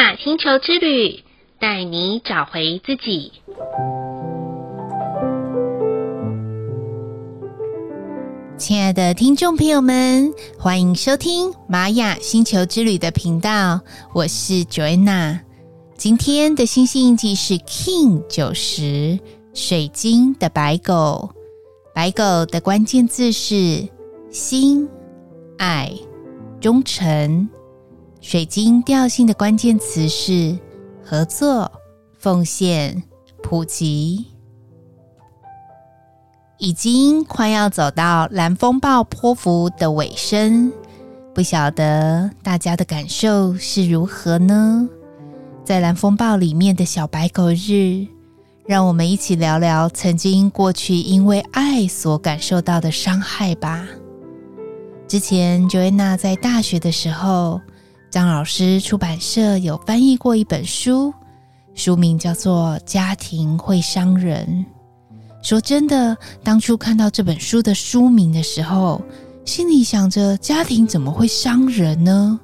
雅星球之旅，带你找回自己。亲爱的听众朋友们，欢迎收听玛雅星球之旅的频道，我是 Joanna。今天的星星印记是 King 九十，水晶的白狗。白狗的关键字是心、爱、忠诚。水晶调性的关键词是合作、奉献、普及。已经快要走到蓝风暴波符的尾声，不晓得大家的感受是如何呢？在蓝风暴里面的小白狗日，让我们一起聊聊曾经过去因为爱所感受到的伤害吧。之前 Joanna 在大学的时候，张老师出版社有翻译过一本书，书名叫做《家庭会伤人》。说真的，当初看到这本书的书名的时候，心里想着家庭怎么会伤人呢？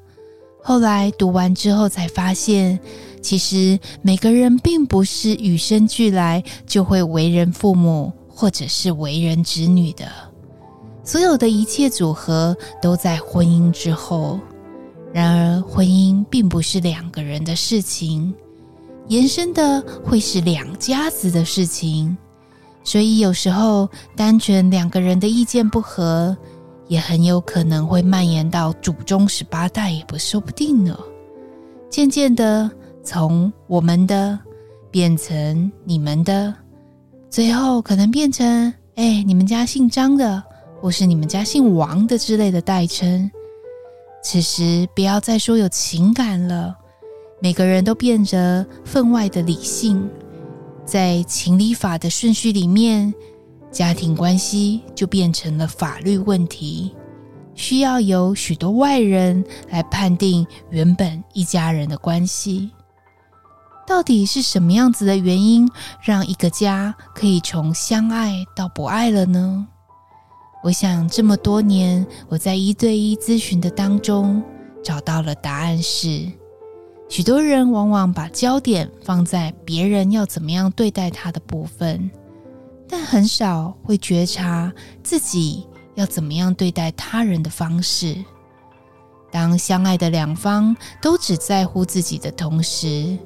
后来读完之后才发现，其实每个人并不是与生俱来就会为人父母或者是为人子女的，所有的一切组合都在婚姻之后。然而，婚姻并不是两个人的事情，延伸的会是两家子的事情。所以有时候，单纯两个人的意见不合，也很有可能会蔓延到祖宗十八代，也不说不定呢。渐渐的，从我们的变成你们的，最后可能变成哎，你们家姓张的，或是你们家姓王的之类的代称。此时，不要再说有情感了，每个人都变得分外的理性。在情理法的顺序里面，家庭关系就变成了法律问题，需要有许多外人来判定原本一家人的关系。到底是什么样子的原因，让一个家可以从相爱到不爱了呢？我想这么多年，我在一对一咨询的当中找到了答案是。许多人往往把焦点放在别人要怎么样对待他的部分，但很少会觉察自己要怎么样对待他人的方式。当相爱的两方都只在乎自己的同时，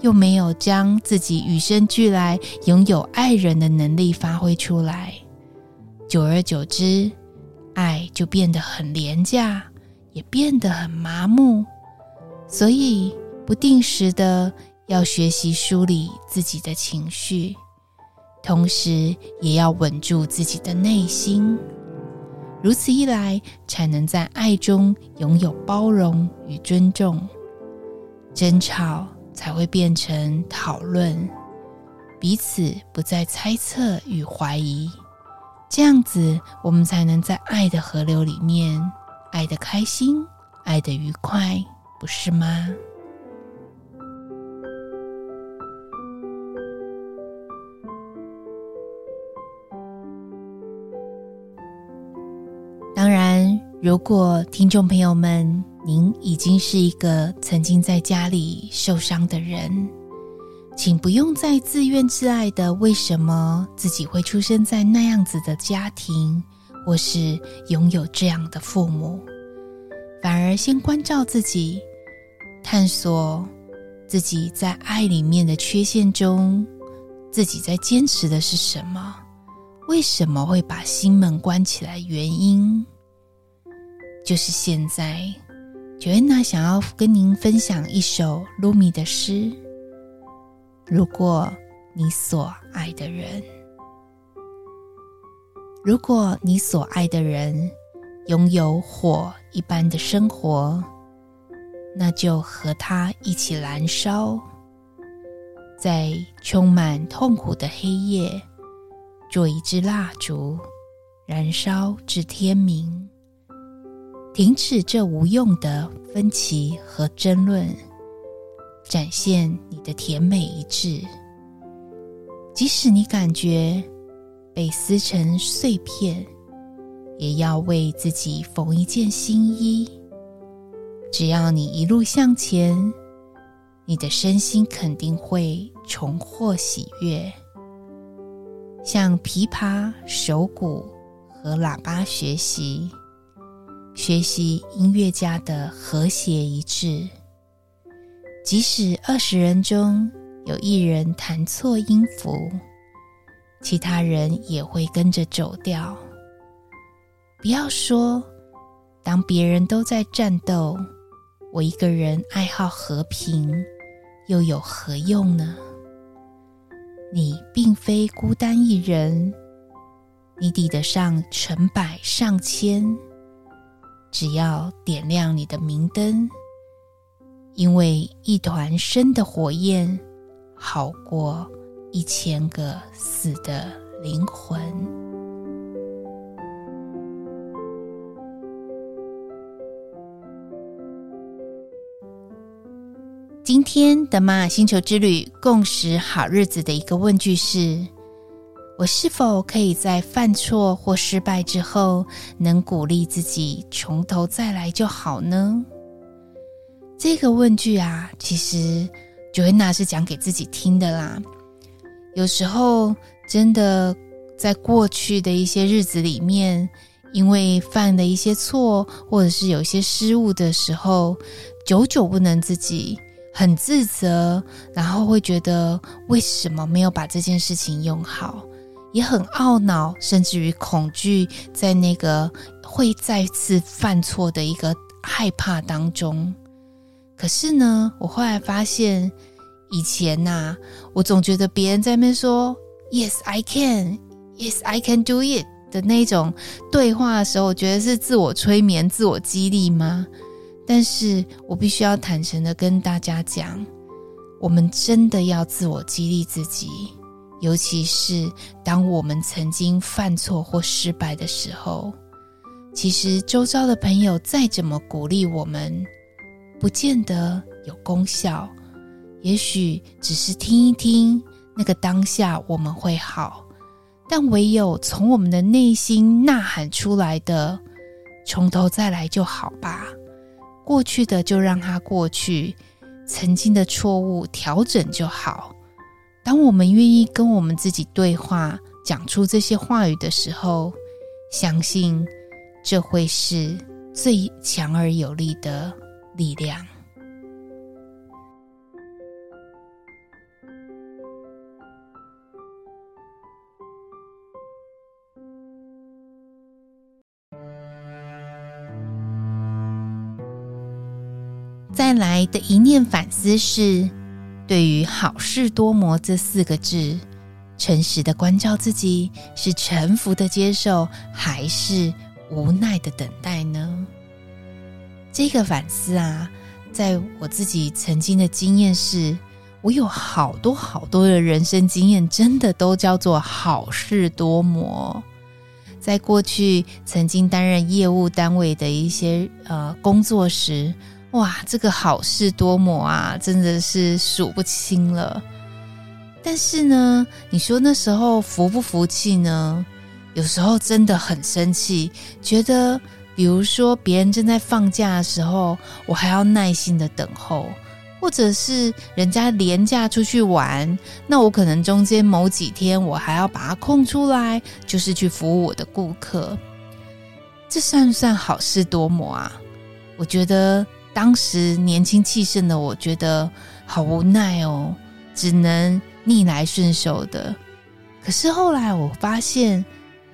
又没有将自己与生俱来拥有爱人的能力发挥出来，久而久之，爱就变得很廉价，也变得很麻木。所以，不定时的要学习梳理自己的情绪，同时也要稳住自己的内心。如此一来，才能在爱中拥有包容与尊重，争吵才会变成讨论，彼此不再猜测与怀疑。这样子，我们才能在爱的河流里面爱得开心，爱得愉快。不是吗？当然，如果听众朋友们，您已经是一个曾经在家里受伤的人，请不用再自怨自艾的为什么自己会出生在那样子的家庭，或是拥有这样的父母，反而先关照自己。探索自己在爱里面的缺陷中，自己在坚持的是什么？为什么会把心门关起来？原因就是现在，Joanna 想要跟您分享一首鲁米的诗。如果你所爱的人，如果你所爱的人拥有火一般的生活。那就和他一起燃烧，在充满痛苦的黑夜，做一支蜡烛，燃烧至天明。停止这无用的分歧和争论，展现你的甜美一致。即使你感觉被撕成碎片，也要为自己缝一件新衣。只要你一路向前，你的身心肯定会重获喜悦。向琵琶、手鼓和喇叭学习，学习音乐家的和谐一致。即使二十人中有一人弹错音符，其他人也会跟着走掉。不要说，当别人都在战斗，我一个人爱好和平，又有何用呢？你并非孤单一人，你抵得上成百上千。只要点亮你的明灯。因为一团生的火焰，好过一千个死的灵魂。今天的玛雅星球之旅共识好日子的一个问句是：我是否可以在犯错或失败之后，能鼓励自己从头再来就好呢？这个问句啊，其实 Joanna 是讲给自己听的啦。有时候真的在过去的一些日子里面，因为犯了一些错，或者是有一些失误的时候，久久不能自己，很自责，然后会觉得为什么没有把这件事情用好，也很懊恼，甚至于恐惧，在那个会再次犯错的一个害怕当中。可是呢，我后来发现，以前呐、啊，我总觉得别人在那边说 “Yes, I can, Yes, I can do it” 的那种对话的时候，我觉得是自我催眠、自我激励吗？但是我必须要坦诚的跟大家讲，我们真的要自我激励自己，尤其是当我们曾经犯错或失败的时候，其实周遭的朋友再怎么鼓励我们。不见得有功效，也许只是听一听，那个当下我们会好。但唯有从我们的内心呐喊出来的，从头再来就好吧。过去的就让它过去，曾经的错误调整就好。当我们愿意跟我们自己对话，讲出这些话语的时候，相信这会是最强而有力的。力量。再来的一念反思是，对于“好事多磨”这四个字，诚实的关照自己，是臣服的接受，还是无奈的等待呢？这个反思啊，在我自己曾经的经验是，我有好多好多的人生经验，真的都叫做好事多磨。在过去曾经担任业务单位的一些呃工作时，哇，这个好事多磨啊，真的是数不清了。但是呢，你说那时候服不服气呢？有时候真的很生气，觉得。比如说，别人正在放假的时候，我还要耐心的等候；或者是人家连假出去玩，那我可能中间某几天我还要把它空出来，就是去服务我的顾客。这算不算好事多磨啊？我觉得当时年轻气盛的我觉得好无奈哦，只能逆来顺受的。可是后来我发现，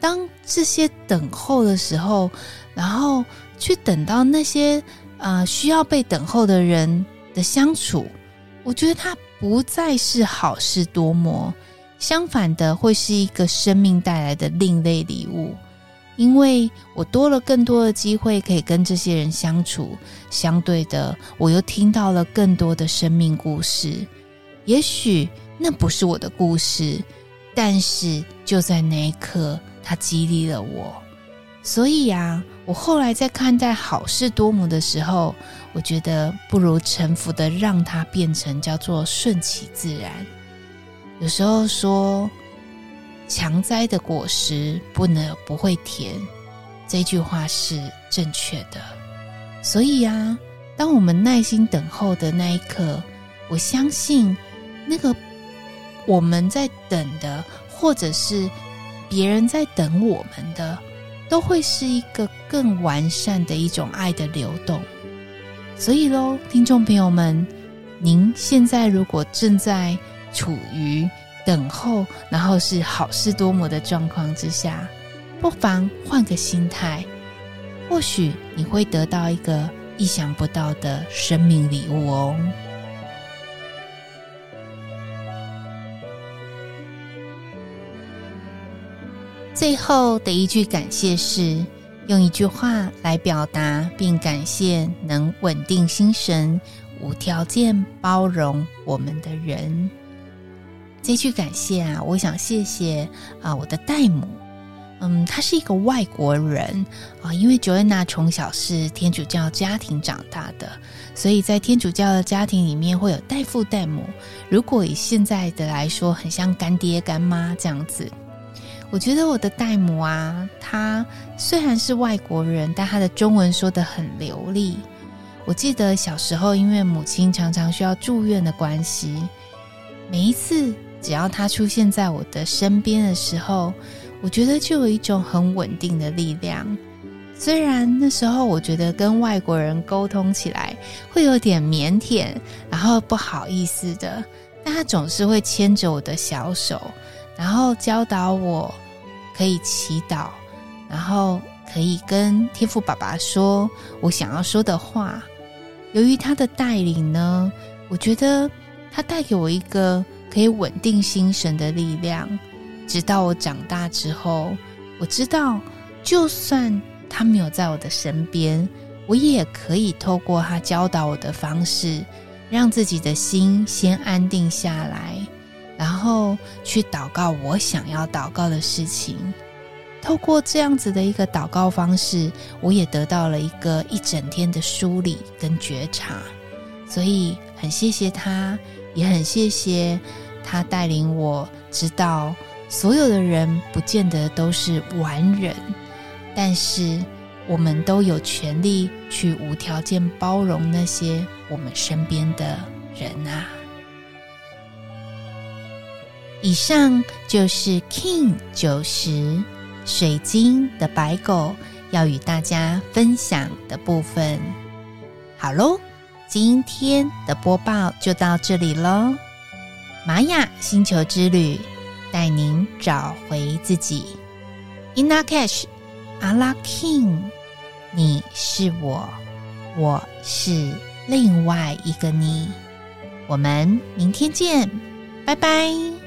当这些等候的时候，然后去等到那些呃需要被等候的人的相处，我觉得它不再是好事多磨，相反的会是一个生命带来的另类礼物，因为我多了更多的机会可以跟这些人相处，相对的我又听到了更多的生命故事。也许那不是我的故事，但是就在那一刻，它激励了我。所以呀，我后来在看待好事多磨的时候，我觉得不如臣服的让它变成叫做顺其自然。有时候说强摘的果实不能不会甜，这句话是正确的。所以呀，当我们耐心等候的那一刻，我相信那个我们在等的，或者是别人在等我们的，都会是一个更完善的一种爱的流动。所以喽，听众朋友们，您现在如果正在处于等候，然后是好事多磨的状况之下，不妨换个心态，或许你会得到一个意想不到的生命礼物哦。最后的一句感谢是，用一句话来表达并感谢能稳定心神、无条件包容我们的人。这句感谢啊，我想谢谢啊我的代母，嗯，她是一个外国人啊，因为 Joanna 从小是天主教家庭长大的，所以在天主教的家庭里面会有代父代母。如果以现在的来说，很像干爹干妈这样子。我觉得我的代母啊，她虽然是外国人，但她的中文说得很流利。我记得小时候，因为母亲常常需要住院的关系，每一次只要她出现在我的身边的时候，我觉得就有一种很稳定的力量。虽然那时候我觉得跟外国人沟通起来会有点腼腆，然后不好意思的，但她总是会牵着我的小手。然后教导我可以祈祷，然后可以跟天父爸爸说我想要说的话。由于他的带领呢，我觉得他带给我一个可以稳定心神的力量。直到我长大之后，我知道，就算他没有在我的身边，我也可以透过他教导我的方式，让自己的心先安定下来。然后去祷告我想要祷告的事情，透过这样子的一个祷告方式，我也得到了一个一整天的梳理跟觉察，所以很谢谢他，也很谢谢他带领我知道，所有的人不见得都是完人，但是我们都有权利去无条件包容那些我们身边的人啊。以上就是 King 九十水晶的白狗要与大家分享的部分。好喽，今天的播报就到这里喽。玛雅星球之旅带您找回自己。Ina Cash，阿拉 King，你是我，我是另外一个你。我们明天见，拜拜。